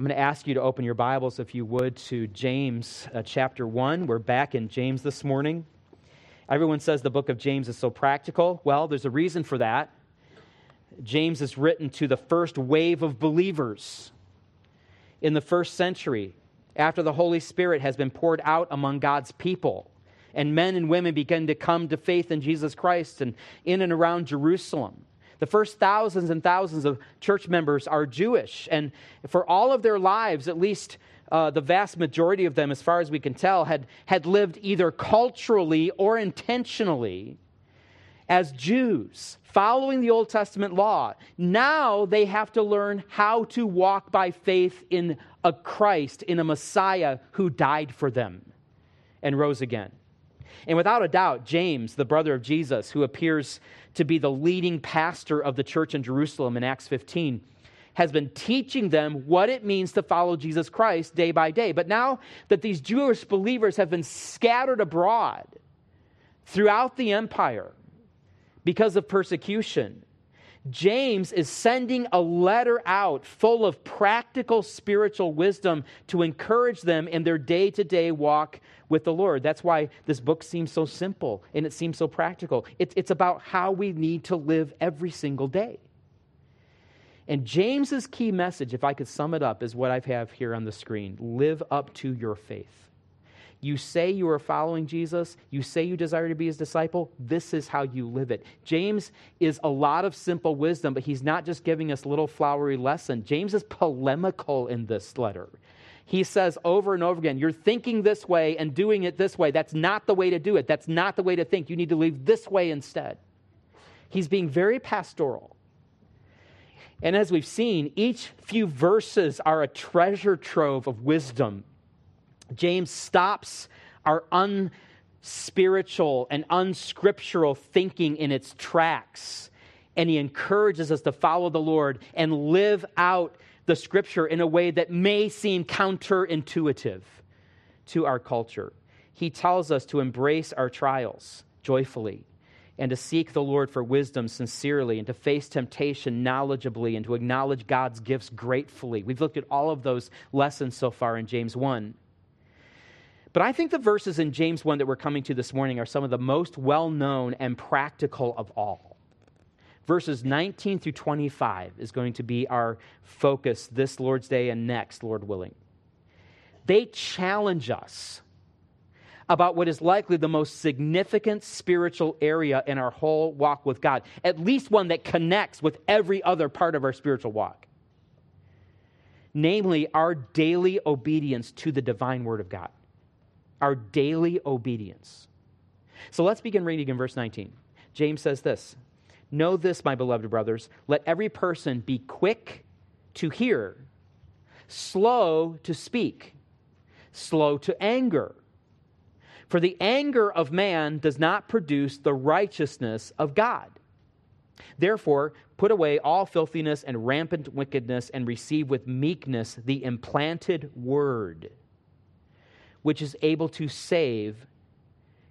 I'm going to ask you to open your Bibles, if you would, to James uh, chapter 1. We're back in James this morning. Everyone says the book of James is so practical. Well, there's a reason for that. James is written to the first wave of believers in the first century after the Holy Spirit has been poured out among God's people. And men and women begin to come to faith in Jesus Christ and in and around Jerusalem. The first thousands and thousands of church members are Jewish. And for all of their lives, at least uh, the vast majority of them, as far as we can tell, had, had lived either culturally or intentionally as Jews, following the Old Testament law. Now they have to learn how to walk by faith in a Christ, in a Messiah who died for them and rose again. And without a doubt, James, the brother of Jesus, who appears to be the leading pastor of the church in Jerusalem in Acts 15, has been teaching them what it means to follow Jesus Christ day by day. But now that these Jewish believers have been scattered abroad throughout the empire because of persecution, James is sending a letter out full of practical spiritual wisdom to encourage them in their day to day walk with the Lord. That's why this book seems so simple and it seems so practical. It's, it's about how we need to live every single day. And James's key message, if I could sum it up, is what I have here on the screen live up to your faith. You say you are following Jesus, you say you desire to be his disciple, this is how you live it. James is a lot of simple wisdom, but he's not just giving us little flowery lesson. James is polemical in this letter. He says over and over again, You're thinking this way and doing it this way. That's not the way to do it. That's not the way to think. You need to live this way instead. He's being very pastoral. And as we've seen, each few verses are a treasure trove of wisdom James stops our unspiritual and unscriptural thinking in its tracks, and he encourages us to follow the Lord and live out the scripture in a way that may seem counterintuitive to our culture. He tells us to embrace our trials joyfully and to seek the Lord for wisdom sincerely, and to face temptation knowledgeably, and to acknowledge God's gifts gratefully. We've looked at all of those lessons so far in James 1. But I think the verses in James 1 that we're coming to this morning are some of the most well known and practical of all. Verses 19 through 25 is going to be our focus this Lord's Day and next, Lord willing. They challenge us about what is likely the most significant spiritual area in our whole walk with God, at least one that connects with every other part of our spiritual walk. Namely, our daily obedience to the divine Word of God our daily obedience. So let's begin reading in verse 19. James says this Know this, my beloved brothers, let every person be quick to hear, slow to speak, slow to anger. For the anger of man does not produce the righteousness of God. Therefore, put away all filthiness and rampant wickedness and receive with meekness the implanted word which is able to save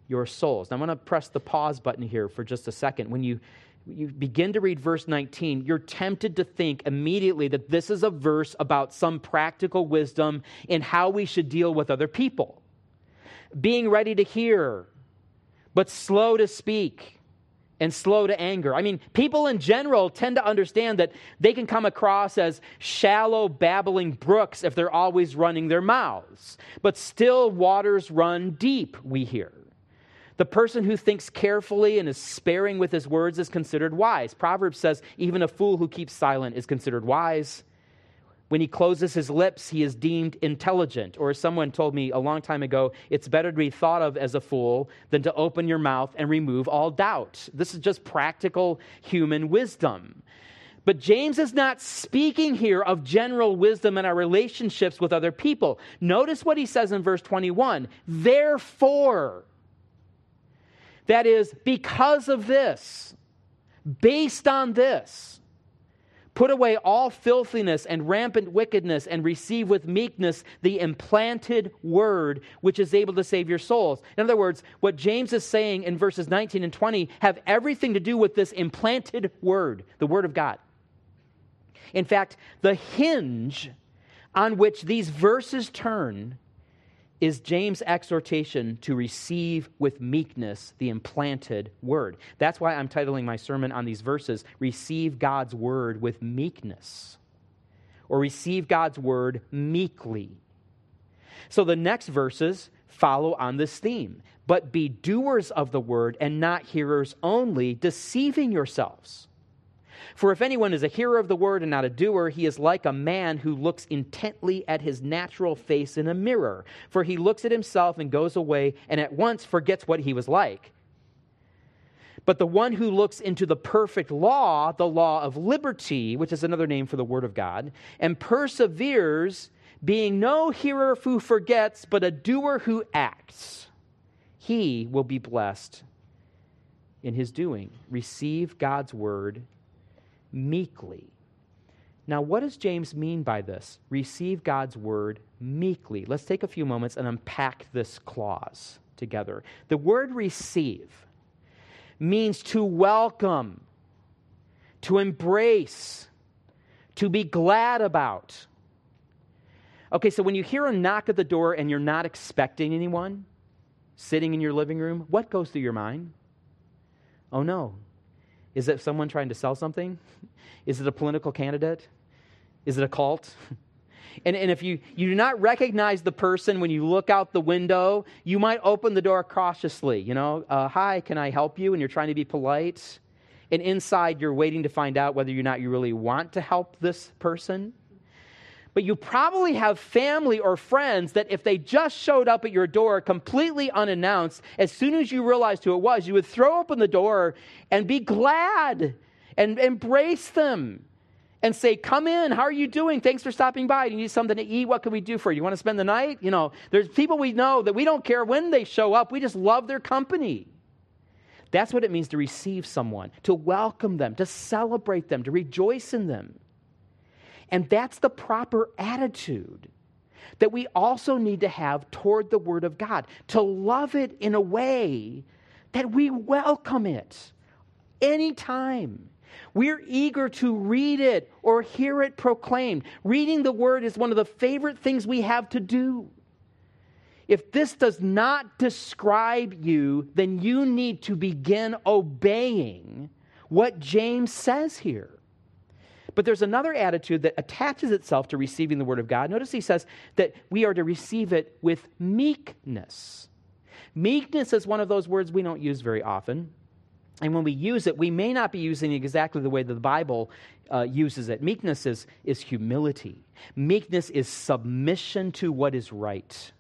your souls. Now, I'm going to press the pause button here for just a second. When you, you begin to read verse 19, you're tempted to think immediately that this is a verse about some practical wisdom in how we should deal with other people. Being ready to hear, but slow to speak and slow to anger. I mean, people in general tend to understand that they can come across as shallow, babbling brooks if they're always running their mouths. But still, waters run deep, we hear. The person who thinks carefully and is sparing with his words is considered wise. Proverbs says, even a fool who keeps silent is considered wise. When he closes his lips, he is deemed intelligent. Or as someone told me a long time ago, it's better to be thought of as a fool than to open your mouth and remove all doubt. This is just practical human wisdom. But James is not speaking here of general wisdom in our relationships with other people. Notice what he says in verse 21 Therefore, that is, because of this, based on this, Put away all filthiness and rampant wickedness, and receive with meekness the implanted word which is able to save your souls. In other words, what James is saying in verses 19 and 20 have everything to do with this implanted word, the word of God. In fact, the hinge on which these verses turn is James' exhortation to receive with meekness the implanted word. That's why I'm titling my sermon on these verses, Receive God's Word with Meekness, or Receive God's Word meekly. So the next verses follow on this theme. But be doers of the word and not hearers only, deceiving yourselves. For if anyone is a hearer of the word and not a doer, he is like a man who looks intently at his natural face in a mirror. For he looks at himself and goes away and at once forgets what he was like. But the one who looks into the perfect law, the law of liberty, which is another name for the word of God, and perseveres, being no hearer who forgets, but a doer who acts, he will be blessed in his doing. Receive God's word meekly. Now, what does James mean by this? Receive God's word meekly. Let's take a few moments and unpack this clause together. The word receive means to welcome, to embrace, to be glad about. Okay, so when you hear a knock at the door and you're not expecting anyone sitting in your living room, what goes through your mind? Oh no, is it someone trying to sell something? Is it a political candidate? Is it a cult? And, and if you, you do not recognize the person when you look out the window, you might open the door cautiously. You know, uh, hi, can I help you? And you're trying to be polite. And inside, you're waiting to find out whether or not you really want to help this person. But you probably have family or friends that if they just showed up at your door completely unannounced, as soon as you realized who it was, you would throw open the door and be glad and embrace them and say, Come in, how are you doing? Thanks for stopping by. Do you need something to eat? What can we do for you? You want to spend the night? You know, there's people we know that we don't care when they show up, we just love their company. That's what it means to receive someone, to welcome them, to celebrate them, to rejoice in them. And that's the proper attitude that we also need to have toward the Word of God, to love it in a way that we welcome it anytime. We're eager to read it or hear it proclaimed. Reading the Word is one of the favorite things we have to do. If this does not describe you, then you need to begin obeying what James says here. But there's another attitude that attaches itself to receiving the Word of God. Notice he says that we are to receive it with meekness. Meekness is one of those words we don't use very often. And when we use it, we may not be using it exactly the way that the Bible uh, uses it. Meekness is, is humility, meekness is submission to what is right.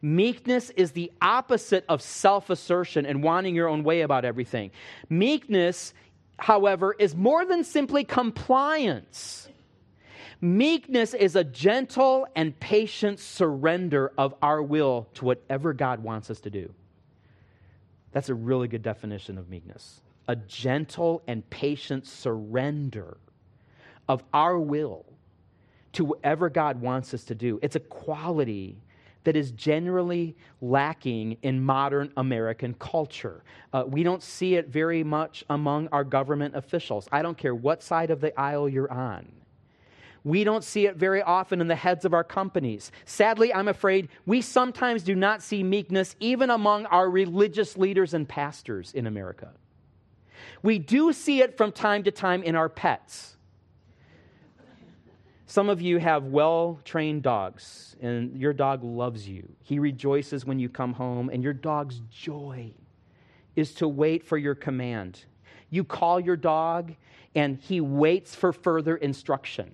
Meekness is the opposite of self assertion and wanting your own way about everything. Meekness however, is more than simply compliance. Meekness is a gentle and patient surrender of our will to whatever God wants us to do. That's a really good definition of meekness. A gentle and patient surrender of our will to whatever God wants us to do. It's a quality that is generally lacking in modern American culture. Uh, we don't see it very much among our government officials. I don't care what side of the aisle you're on. We don't see it very often in the heads of our companies. Sadly, I'm afraid we sometimes do not see meekness even among our religious leaders and pastors in America. We do see it from time to time in our pets. Some of you have well trained dogs, and your dog loves you. He rejoices when you come home, and your dog's joy is to wait for your command. You call your dog, and he waits for further instruction.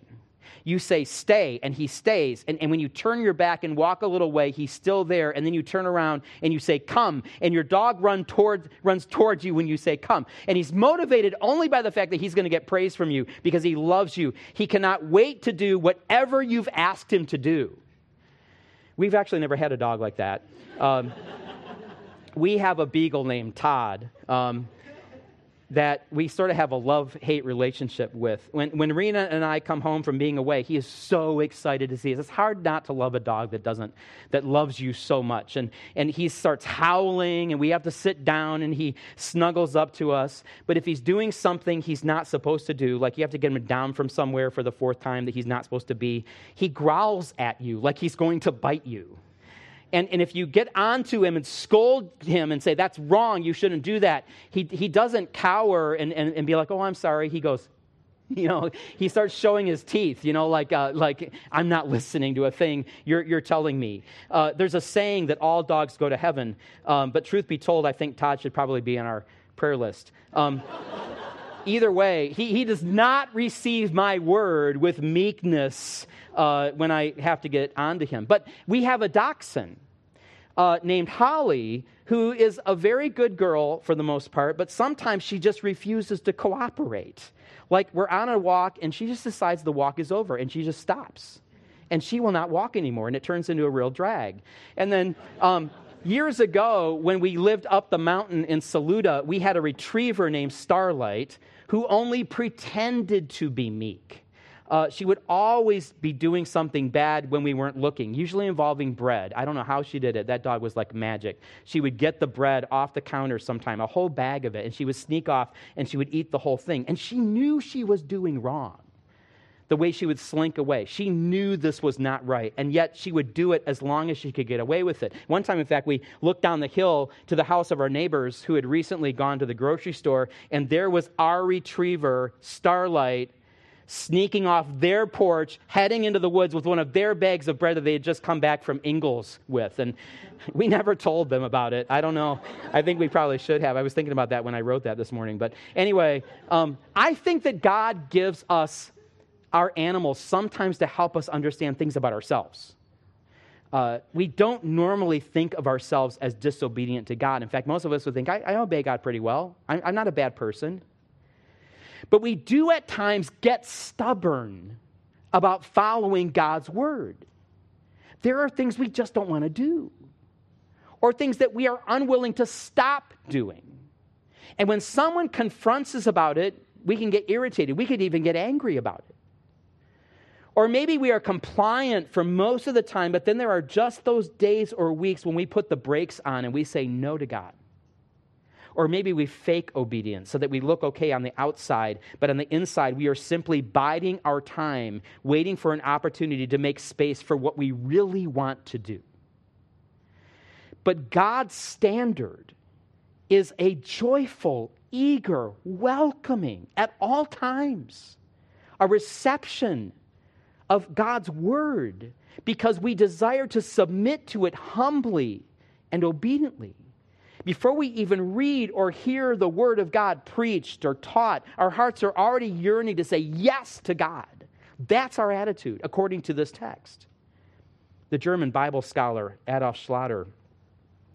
You say, stay, and he stays. And, and when you turn your back and walk a little way, he's still there. And then you turn around and you say, come. And your dog run toward, runs towards you when you say, come. And he's motivated only by the fact that he's going to get praise from you because he loves you. He cannot wait to do whatever you've asked him to do. We've actually never had a dog like that. Um, we have a beagle named Todd. Um, that we sort of have a love hate relationship with. When, when Rena and I come home from being away, he is so excited to see us. It's hard not to love a dog that doesn't, that loves you so much. And, and he starts howling, and we have to sit down, and he snuggles up to us. But if he's doing something he's not supposed to do, like you have to get him down from somewhere for the fourth time that he's not supposed to be, he growls at you like he's going to bite you. And, and if you get onto him and scold him and say, that's wrong, you shouldn't do that, he, he doesn't cower and, and, and be like, oh, I'm sorry. He goes, you know, he starts showing his teeth, you know, like, uh, like I'm not listening to a thing you're, you're telling me. Uh, there's a saying that all dogs go to heaven, um, but truth be told, I think Todd should probably be on our prayer list. Um, either way, he, he does not receive my word with meekness uh, when I have to get onto him. But we have a dachshund uh, named Holly who is a very good girl for the most part, but sometimes she just refuses to cooperate. Like we're on a walk and she just decides the walk is over and she just stops. And she will not walk anymore and it turns into a real drag. And then um, years ago, when we lived up the mountain in Saluda, we had a retriever named Starlight who only pretended to be meek uh, she would always be doing something bad when we weren't looking, usually involving bread. I don't know how she did it. That dog was like magic. She would get the bread off the counter sometime, a whole bag of it, and she would sneak off and she would eat the whole thing. And she knew she was doing wrong. The way she would slink away. She knew this was not right, and yet she would do it as long as she could get away with it. One time, in fact, we looked down the hill to the house of our neighbors who had recently gone to the grocery store, and there was our retriever, Starlight, sneaking off their porch, heading into the woods with one of their bags of bread that they had just come back from Ingles with. And we never told them about it. I don't know. I think we probably should have. I was thinking about that when I wrote that this morning. But anyway, um, I think that God gives us our animals sometimes to help us understand things about ourselves. Uh, we don't normally think of ourselves as disobedient to God. In fact, most of us would think, I, I obey God pretty well. I'm, I'm not a bad person. But we do at times get stubborn about following God's word. There are things we just don't want to do, or things that we are unwilling to stop doing. And when someone confronts us about it, we can get irritated. We could even get angry about it. Or maybe we are compliant for most of the time, but then there are just those days or weeks when we put the brakes on and we say no to God. Or maybe we fake obedience so that we look okay on the outside, but on the inside, we are simply biding our time, waiting for an opportunity to make space for what we really want to do. But God's standard is a joyful, eager, welcoming at all times, a reception of God's word because we desire to submit to it humbly and obediently. Before we even read or hear the word of God preached or taught, our hearts are already yearning to say yes to God. That's our attitude, according to this text. The German Bible scholar Adolf Schlatter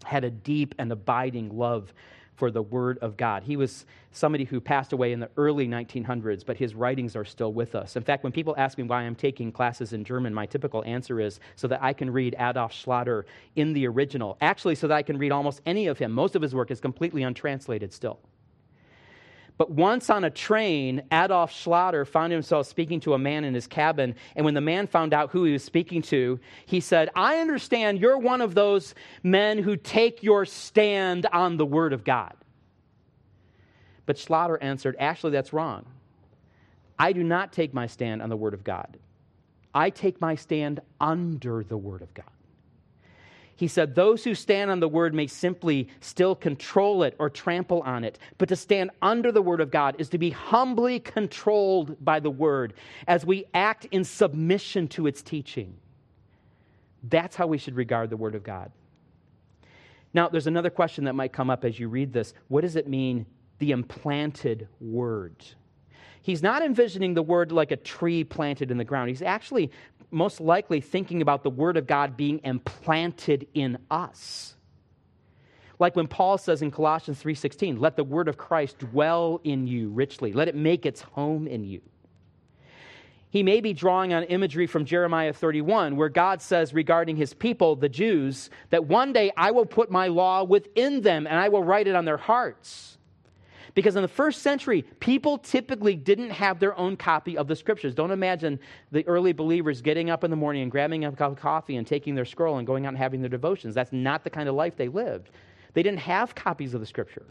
had a deep and abiding love for the Word of God. He was somebody who passed away in the early 1900s, but his writings are still with us. In fact, when people ask me why I'm taking classes in German, my typical answer is so that I can read Adolf Schlatter in the original. Actually, so that I can read almost any of him. Most of his work is completely untranslated still. But once on a train, Adolf Schlatter found himself speaking to a man in his cabin. And when the man found out who he was speaking to, he said, I understand you're one of those men who take your stand on the Word of God. But Schlatter answered, Actually, that's wrong. I do not take my stand on the Word of God, I take my stand under the Word of God. He said, Those who stand on the word may simply still control it or trample on it, but to stand under the word of God is to be humbly controlled by the word as we act in submission to its teaching. That's how we should regard the word of God. Now, there's another question that might come up as you read this. What does it mean, the implanted word? He's not envisioning the word like a tree planted in the ground. He's actually most likely thinking about the Word of God being implanted in us. Like when Paul says in Colossians 3:16, let the word of Christ dwell in you richly. Let it make its home in you. He may be drawing on imagery from Jeremiah 31, where God says regarding his people, the Jews, that one day I will put my law within them and I will write it on their hearts. Because in the first century, people typically didn't have their own copy of the scriptures. Don't imagine the early believers getting up in the morning and grabbing a cup of coffee and taking their scroll and going out and having their devotions. That's not the kind of life they lived. They didn't have copies of the scripture.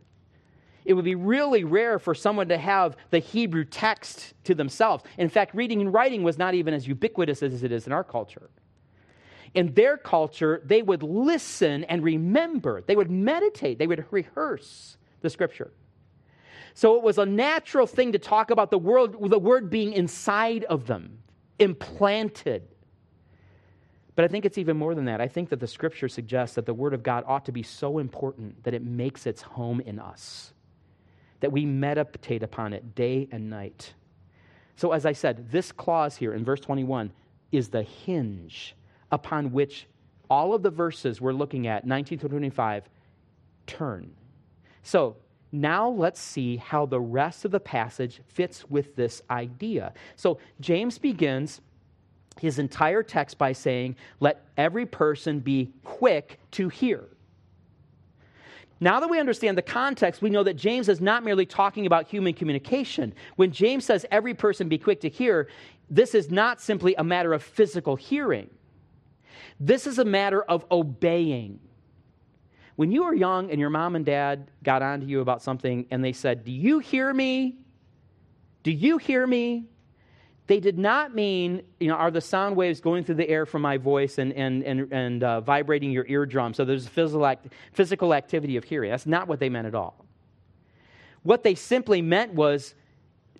It would be really rare for someone to have the Hebrew text to themselves. In fact, reading and writing was not even as ubiquitous as it is in our culture. In their culture, they would listen and remember, they would meditate, they would rehearse the scripture. So it was a natural thing to talk about the world, the word being inside of them, implanted. But I think it's even more than that. I think that the scripture suggests that the word of God ought to be so important that it makes its home in us, that we meditate upon it day and night. So, as I said, this clause here in verse 21 is the hinge upon which all of the verses we're looking at, 19 through 25, turn. So, now let's see how the rest of the passage fits with this idea. So James begins his entire text by saying, Let every person be quick to hear. Now that we understand the context, we know that James is not merely talking about human communication. When James says every person be quick to hear, this is not simply a matter of physical hearing. This is a matter of obeying. When you were young and your mom and dad got on to you about something and they said, Do you hear me? Do you hear me? They did not mean, you know, are the sound waves going through the air from my voice and, and, and, and uh, vibrating your eardrum? So there's a physical, act, physical activity of hearing. That's not what they meant at all. What they simply meant was,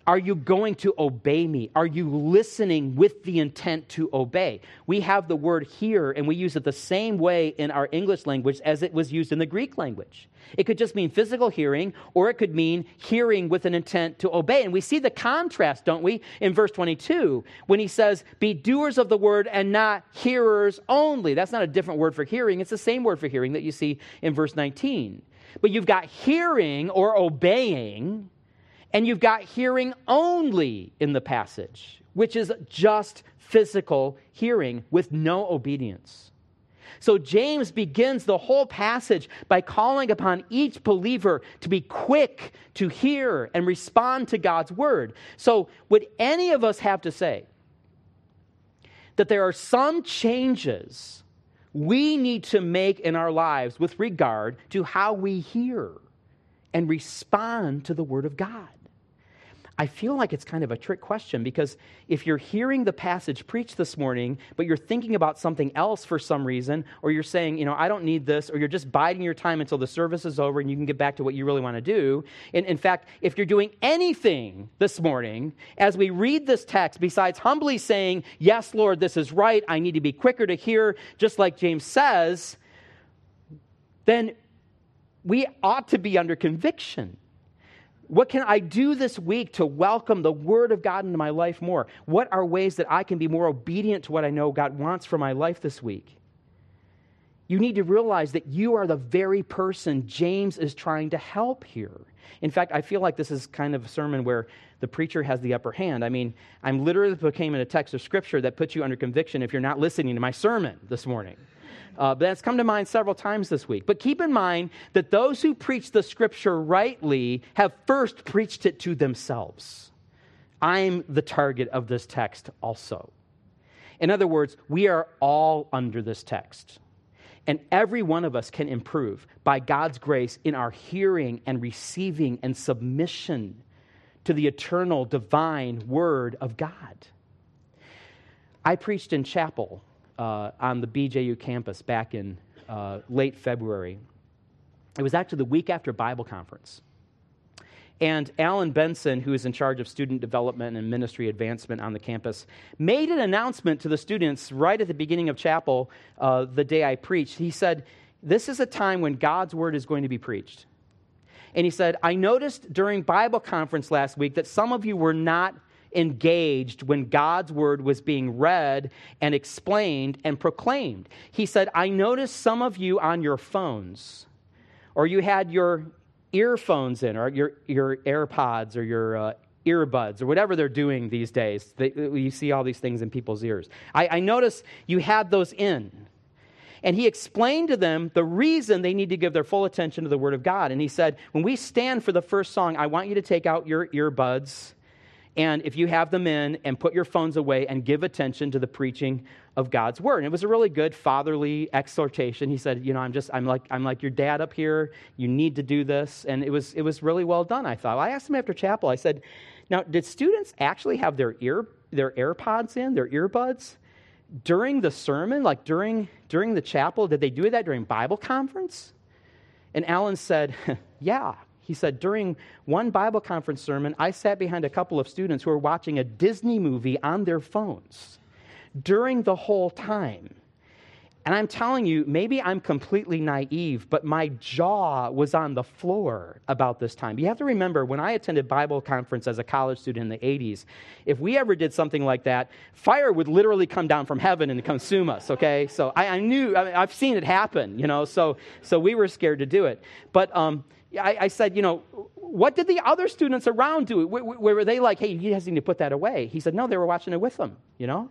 are you going to obey me? Are you listening with the intent to obey? We have the word hear, and we use it the same way in our English language as it was used in the Greek language. It could just mean physical hearing, or it could mean hearing with an intent to obey. And we see the contrast, don't we, in verse 22, when he says, Be doers of the word and not hearers only. That's not a different word for hearing, it's the same word for hearing that you see in verse 19. But you've got hearing or obeying and you've got hearing only in the passage, which is just physical hearing with no obedience. So James begins the whole passage by calling upon each believer to be quick to hear and respond to God's word. So, would any of us have to say that there are some changes we need to make in our lives with regard to how we hear and respond to the word of God? I feel like it's kind of a trick question because if you're hearing the passage preached this morning, but you're thinking about something else for some reason, or you're saying, you know, I don't need this, or you're just biding your time until the service is over and you can get back to what you really want to do. And in fact, if you're doing anything this morning, as we read this text, besides humbly saying, Yes, Lord, this is right, I need to be quicker to hear, just like James says, then we ought to be under conviction what can I do this week to welcome the Word of God into my life more? What are ways that I can be more obedient to what I know God wants for my life this week? You need to realize that you are the very person James is trying to help here. In fact, I feel like this is kind of a sermon where the preacher has the upper hand. I mean, I'm literally proclaiming a text of scripture that puts you under conviction if you're not listening to my sermon this morning. Uh, that's come to mind several times this week. But keep in mind that those who preach the scripture rightly have first preached it to themselves. I'm the target of this text also. In other words, we are all under this text. And every one of us can improve by God's grace in our hearing and receiving and submission to the eternal, divine Word of God. I preached in chapel uh, on the BJU campus back in uh, late February. It was actually the week after Bible conference. And Alan Benson, who is in charge of student development and ministry advancement on the campus, made an announcement to the students right at the beginning of chapel uh, the day I preached. He said, This is a time when God's word is going to be preached. And he said, I noticed during Bible conference last week that some of you were not engaged when God's word was being read and explained and proclaimed. He said, I noticed some of you on your phones, or you had your earphones in, or your, your AirPods, or your uh, earbuds, or whatever they're doing these days. They, you see all these things in people's ears. I, I noticed you had those in. And he explained to them the reason they need to give their full attention to the Word of God. And he said, When we stand for the first song, I want you to take out your earbuds and if you have them in and put your phones away and give attention to the preaching of God's word. And it was a really good fatherly exhortation. He said, you know, I'm just I'm like I'm like your dad up here. You need to do this. And it was it was really well done, I thought. I asked him after chapel. I said, "Now, did students actually have their ear their AirPods in, their earbuds during the sermon, like during during the chapel? Did they do that during Bible conference?" And Alan said, "Yeah." He said, During one Bible conference sermon, I sat behind a couple of students who were watching a Disney movie on their phones during the whole time. And I'm telling you, maybe I'm completely naive, but my jaw was on the floor about this time. You have to remember, when I attended Bible conference as a college student in the 80s, if we ever did something like that, fire would literally come down from heaven and consume us, okay? So I, I knew, I have seen it happen, you know, so, so we were scared to do it. But, um, I, I, said, you know, what did the other students around do? Where, where were they like, hey, he has to put that away? He said, no, they were watching it with them, you know?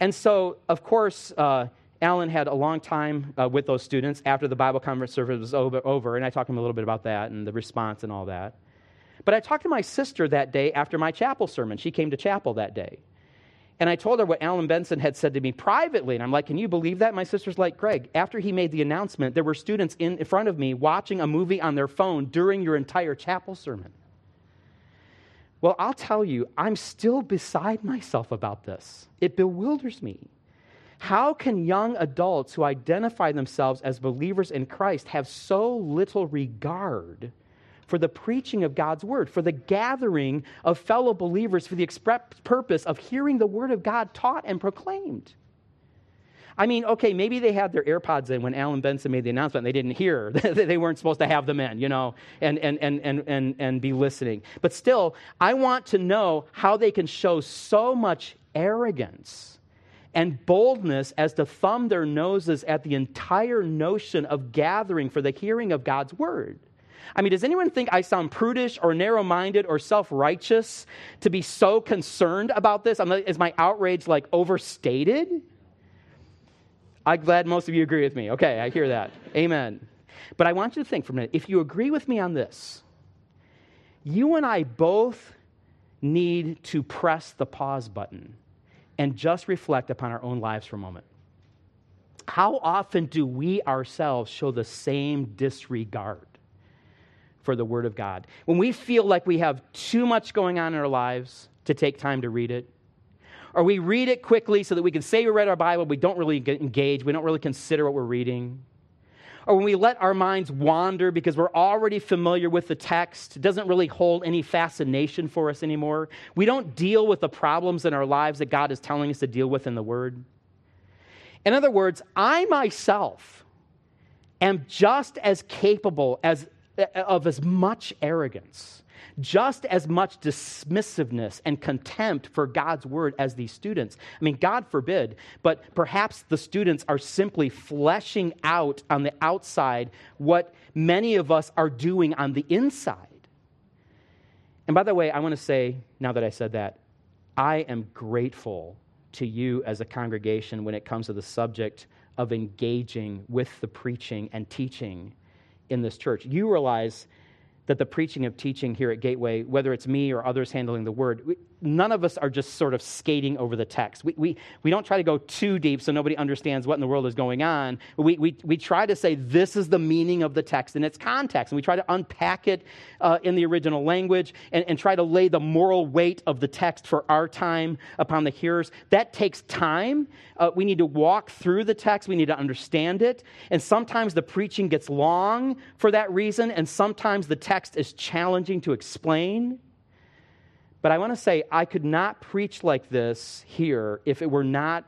And so, of course, uh, Alan had a long time uh, with those students after the Bible conference service was over, over, and I talked to him a little bit about that and the response and all that. But I talked to my sister that day after my chapel sermon. She came to chapel that day. And I told her what Alan Benson had said to me privately. And I'm like, Can you believe that? My sister's like, Greg, after he made the announcement, there were students in front of me watching a movie on their phone during your entire chapel sermon. Well, I'll tell you, I'm still beside myself about this. It bewilders me. How can young adults who identify themselves as believers in Christ have so little regard for the preaching of God's word, for the gathering of fellow believers for the express purpose of hearing the word of God taught and proclaimed. I mean, okay, maybe they had their AirPods in when Alan Benson made the announcement. They didn't hear. they weren't supposed to have them in, you know, and, and, and, and, and, and be listening. But still, I want to know how they can show so much arrogance and boldness as to thumb their noses at the entire notion of gathering for the hearing of God's word. I mean, does anyone think I sound prudish or narrow minded or self righteous to be so concerned about this? is my outrage like overstated? I'm glad most of you agree with me. Okay, I hear that. Amen. But I want you to think for a minute if you agree with me on this, you and I both need to press the pause button and just reflect upon our own lives for a moment. How often do we ourselves show the same disregard? For the Word of God. When we feel like we have too much going on in our lives to take time to read it, or we read it quickly so that we can say we read our Bible, we don't really engage, we don't really consider what we're reading. Or when we let our minds wander because we're already familiar with the text, it doesn't really hold any fascination for us anymore. We don't deal with the problems in our lives that God is telling us to deal with in the Word. In other words, I myself am just as capable as of as much arrogance, just as much dismissiveness and contempt for God's word as these students. I mean, God forbid, but perhaps the students are simply fleshing out on the outside what many of us are doing on the inside. And by the way, I want to say, now that I said that, I am grateful to you as a congregation when it comes to the subject of engaging with the preaching and teaching in this church. You realize that the preaching of teaching here at Gateway, whether it's me or others handling the word, none of us are just sort of skating over the text. We, we, we don't try to go too deep so nobody understands what in the world is going on. We, we, we try to say this is the meaning of the text in its context, and we try to unpack it uh, in the original language and, and try to lay the moral weight of the text for our time upon the hearers. That takes time. Uh, we need to walk through the text, we need to understand it. And sometimes the preaching gets long for that reason, and sometimes the text is challenging to explain. But I want to say, I could not preach like this here if it were not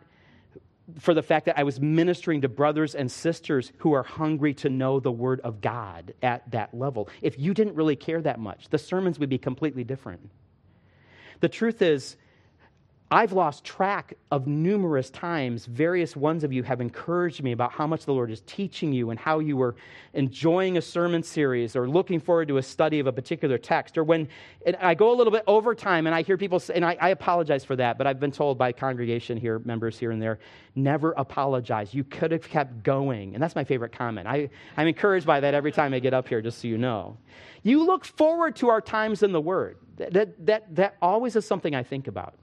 for the fact that I was ministering to brothers and sisters who are hungry to know the Word of God at that level. If you didn't really care that much, the sermons would be completely different. The truth is, I've lost track of numerous times. Various ones of you have encouraged me about how much the Lord is teaching you and how you were enjoying a sermon series or looking forward to a study of a particular text. Or when I go a little bit over time and I hear people say, and I, I apologize for that, but I've been told by congregation here, members here and there, never apologize. You could have kept going. And that's my favorite comment. I, I'm encouraged by that every time I get up here, just so you know. You look forward to our times in the Word. That, that, that always is something I think about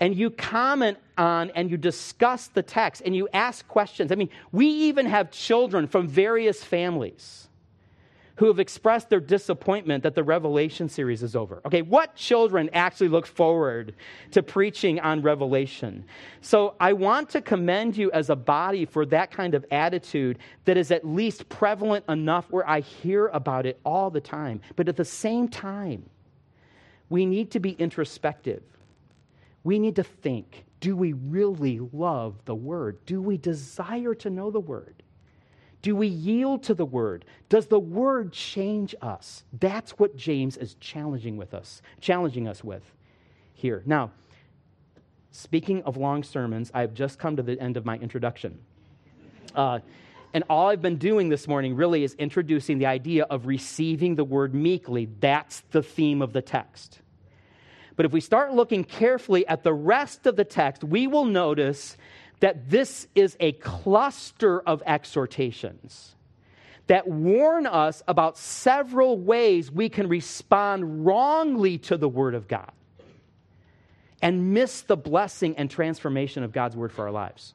and you comment on and you discuss the text and you ask questions. I mean, we even have children from various families who have expressed their disappointment that the Revelation series is over. Okay, what children actually look forward to preaching on Revelation? So I want to commend you as a body for that kind of attitude that is at least prevalent enough where I hear about it all the time. But at the same time, we need to be introspective we need to think do we really love the Word? Do we desire to know the Word? Do we yield to the Word? Does the Word change us? That's what James is challenging with us, challenging us with here. Now, speaking of long sermons, I've just come to the end of my introduction. Uh, and all I've been doing this morning really is introducing the idea of receiving the word meekly. That's the theme of the text. But if we start looking carefully at the rest of the text, we will notice that this is a cluster of exhortations that warn us about several ways we can respond wrongly to the Word of God and miss the blessing and transformation of God's Word for our lives.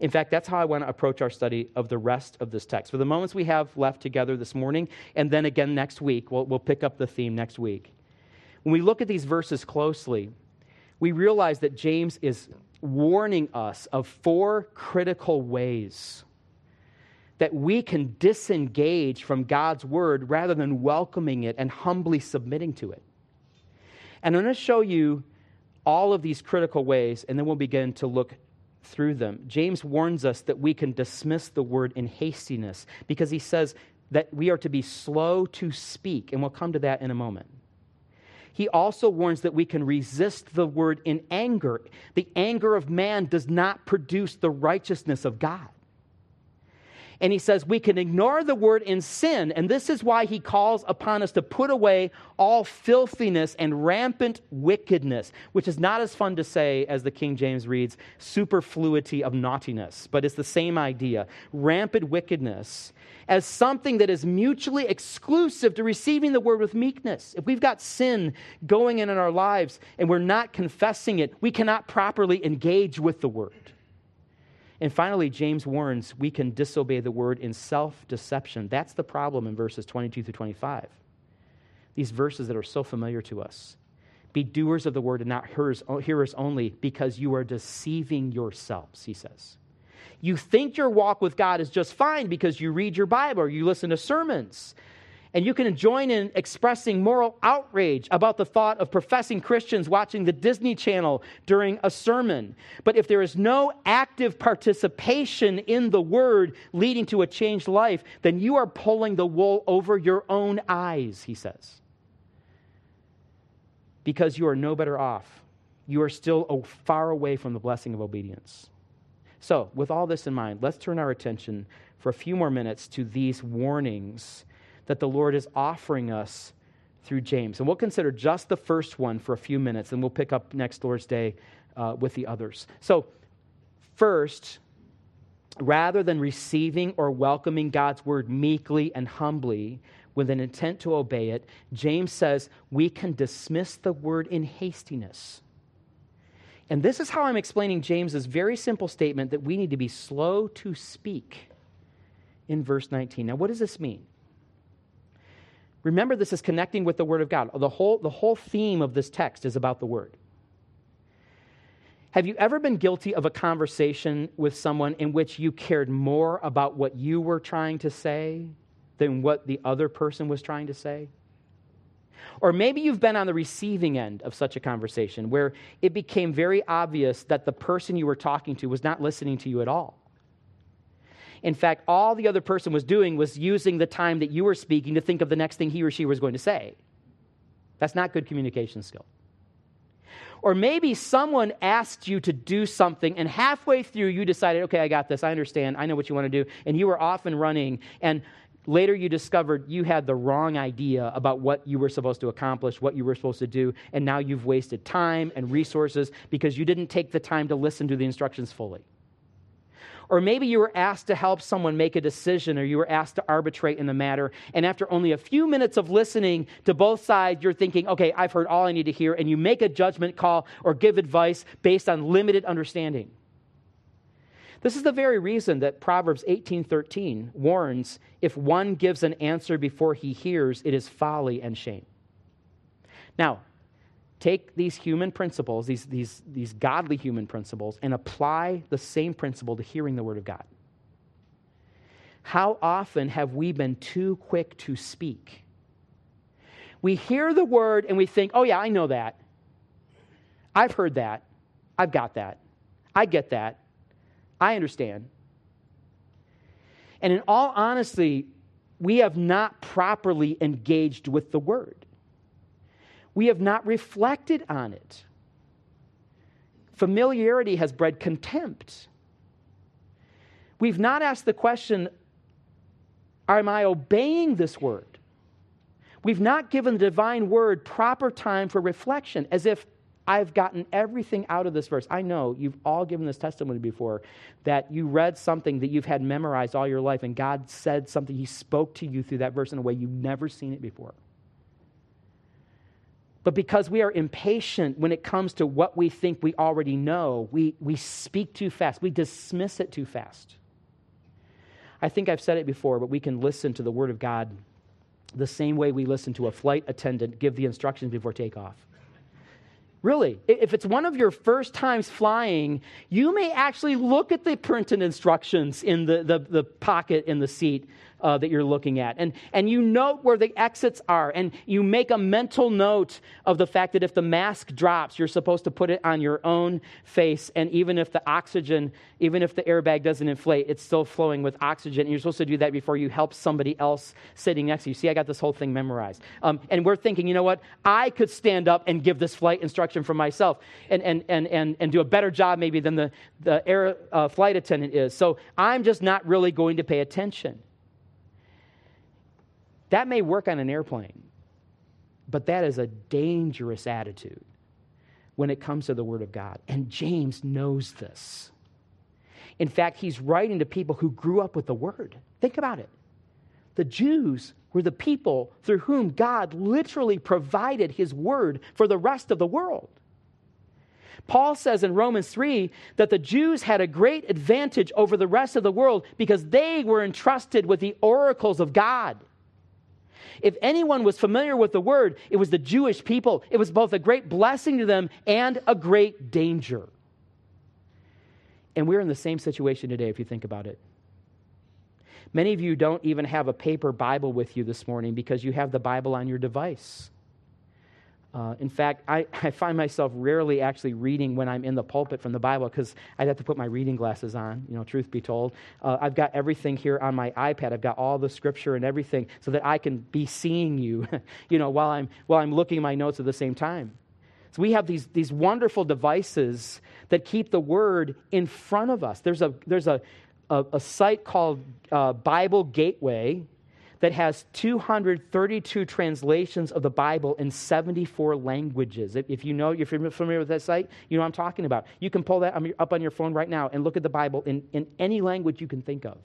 In fact, that's how I want to approach our study of the rest of this text. For the moments we have left together this morning, and then again next week, we'll, we'll pick up the theme next week. When we look at these verses closely, we realize that James is warning us of four critical ways that we can disengage from God's word rather than welcoming it and humbly submitting to it. And I'm going to show you all of these critical ways, and then we'll begin to look through them. James warns us that we can dismiss the word in hastiness because he says that we are to be slow to speak, and we'll come to that in a moment he also warns that we can resist the word in anger. The anger of man does not produce the righteousness of God. And he says we can ignore the word in sin, and this is why he calls upon us to put away all filthiness and rampant wickedness, which is not as fun to say as the King James reads, superfluity of naughtiness, but it's the same idea. Rampant wickedness as something that is mutually exclusive to receiving the word with meekness. If we've got sin going in in our lives and we're not confessing it, we cannot properly engage with the word. And finally, James warns we can disobey the word in self deception. That's the problem in verses 22 through 25. These verses that are so familiar to us. Be doers of the word and not hearers, hearers only, because you are deceiving yourselves, he says. You think your walk with God is just fine because you read your Bible or you listen to sermons. And you can join in expressing moral outrage about the thought of professing Christians watching the Disney Channel during a sermon. But if there is no active participation in the Word leading to a changed life, then you are pulling the wool over your own eyes, he says. Because you are no better off. You are still far away from the blessing of obedience. So, with all this in mind, let's turn our attention for a few more minutes to these warnings that the Lord is offering us through James. And we'll consider just the first one for a few minutes, and we'll pick up next Lord's Day uh, with the others. So, first, rather than receiving or welcoming God's word meekly and humbly with an intent to obey it, James says we can dismiss the word in hastiness. And this is how I'm explaining James's very simple statement that we need to be slow to speak in verse 19. Now, what does this mean? Remember, this is connecting with the Word of God. The whole, the whole theme of this text is about the Word. Have you ever been guilty of a conversation with someone in which you cared more about what you were trying to say than what the other person was trying to say? Or maybe you've been on the receiving end of such a conversation where it became very obvious that the person you were talking to was not listening to you at all. In fact, all the other person was doing was using the time that you were speaking to think of the next thing he or she was going to say. That's not good communication skill. Or maybe someone asked you to do something, and halfway through you decided, okay, I got this, I understand, I know what you want to do, and you were off and running, and later you discovered you had the wrong idea about what you were supposed to accomplish, what you were supposed to do, and now you've wasted time and resources because you didn't take the time to listen to the instructions fully. Or maybe you were asked to help someone make a decision or you were asked to arbitrate in the matter. And after only a few minutes of listening to both sides, you're thinking, okay, I've heard all I need to hear. And you make a judgment call or give advice based on limited understanding. This is the very reason that Proverbs 18:13 warns if one gives an answer before he hears it is folly and shame. Now, take these human principles, these, these, these godly human principles, and apply the same principle to hearing the Word of God. How often have we been too quick to speak? We hear the Word and we think, oh, yeah, I know that. I've heard that. I've got that. I get that. I understand. And in all honesty, we have not properly engaged with the Word we have not reflected on it. Familiarity has bred contempt. We've not asked the question Am I obeying this word? We've not given the divine word proper time for reflection, as if I've gotten everything out of this verse. I know you've all given this testimony before that you read something that you've had memorized all your life, and God said something, He spoke to you through that verse in a way you've never seen it before. But because we are impatient when it comes to what we think we already know, we, we speak too fast. We dismiss it too fast. I think I've said it before, but we can listen to the Word of God the same way we listen to a flight attendant give the instructions before takeoff. Really, if it's one of your first times flying, you may actually look at the printed instructions in the, the, the pocket in the seat uh, that you're looking at. And, and you note where the exits are. And you make a mental note of the fact that if the mask drops, you're supposed to put it on your own face. And even if the oxygen, even if the airbag doesn't inflate, it's still flowing with oxygen. And you're supposed to do that before you help somebody else sitting next to you. See, I got this whole thing memorized. Um, and we're thinking, you know what? I could stand up and give this flight instruction for myself and, and, and, and, and do a better job maybe than the, the air uh, flight attendant is. So I'm just not really going to pay attention. That may work on an airplane, but that is a dangerous attitude when it comes to the Word of God. And James knows this. In fact, he's writing to people who grew up with the Word. Think about it. The Jews were the people through whom God literally provided his Word for the rest of the world. Paul says in Romans 3 that the Jews had a great advantage over the rest of the world because they were entrusted with the oracles of God. If anyone was familiar with the word, it was the Jewish people. It was both a great blessing to them and a great danger. And we're in the same situation today if you think about it. Many of you don't even have a paper Bible with you this morning because you have the Bible on your device. Uh, in fact, I, I find myself rarely actually reading when I'm in the pulpit from the Bible because I'd have to put my reading glasses on, you know, truth be told. Uh, I've got everything here on my iPad. I've got all the scripture and everything so that I can be seeing you, you know, while I'm, while I'm looking my notes at the same time. So we have these, these wonderful devices that keep the word in front of us. There's a, there's a, a, a site called uh, Bible Gateway that has 232 translations of the Bible in 74 languages. If you know, if you're familiar with that site, you know what I'm talking about. You can pull that up on your phone right now and look at the Bible in, in any language you can think of.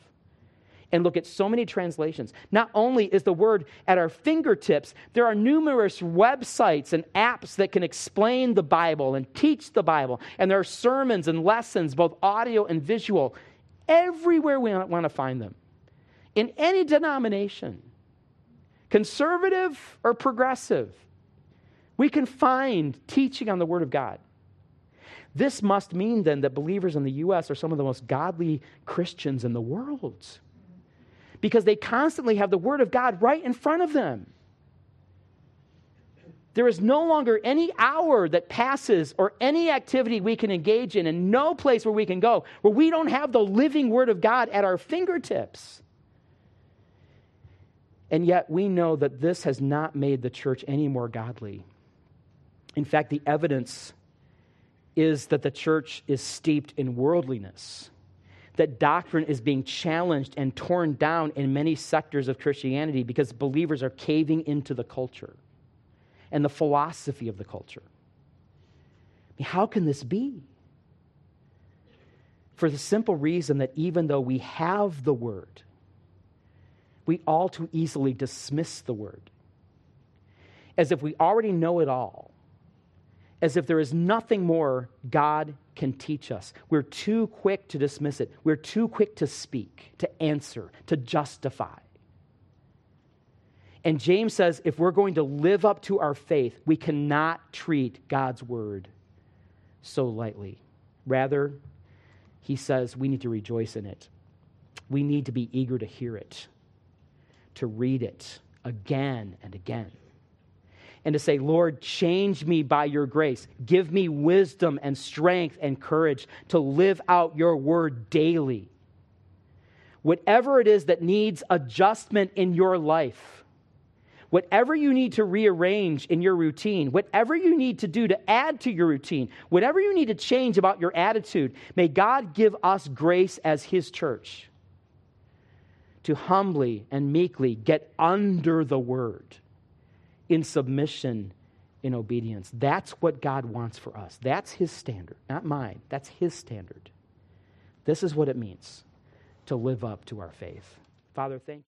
And look at so many translations. Not only is the word at our fingertips, there are numerous websites and apps that can explain the Bible and teach the Bible. And there are sermons and lessons, both audio and visual, everywhere we want to find them in any denomination, conservative or progressive, we can find teaching on the Word of God. This must mean then that believers in the U.S. are some of the most godly Christians in the world because they constantly have the Word of God right in front of them. There is no longer any hour that passes or any activity we can engage in, and no place where we can go where we don't have the living Word of God at our fingertips. And yet we know that this has not made the church any more godly. In fact, the evidence is that the church is steeped in worldliness, that doctrine is being challenged and torn down in many sectors of Christianity because believers are caving into the culture and the philosophy of the culture. I mean, how can this be? For the simple reason that even though we have the word, we all too easily dismiss the word as if we already know it all, as if there is nothing more God can teach us. We're too quick to dismiss it, we're too quick to speak, to answer, to justify. And James says if we're going to live up to our faith, we cannot treat God's word so lightly. Rather, he says we need to rejoice in it. We need to be eager to hear it, to read it again and again. And to say, Lord, change me by your grace. Give me wisdom and strength and courage to live out your word daily. Whatever it is that needs adjustment in your life, whatever you need to rearrange in your routine, whatever you need to do to add to your routine, whatever you need to change about your attitude, may God give us grace as His church to humbly and meekly get under the word in submission in obedience. That's what God wants for us. That's His standard, not mine. That's His standard. This is what it means to live up to our faith. Father, thank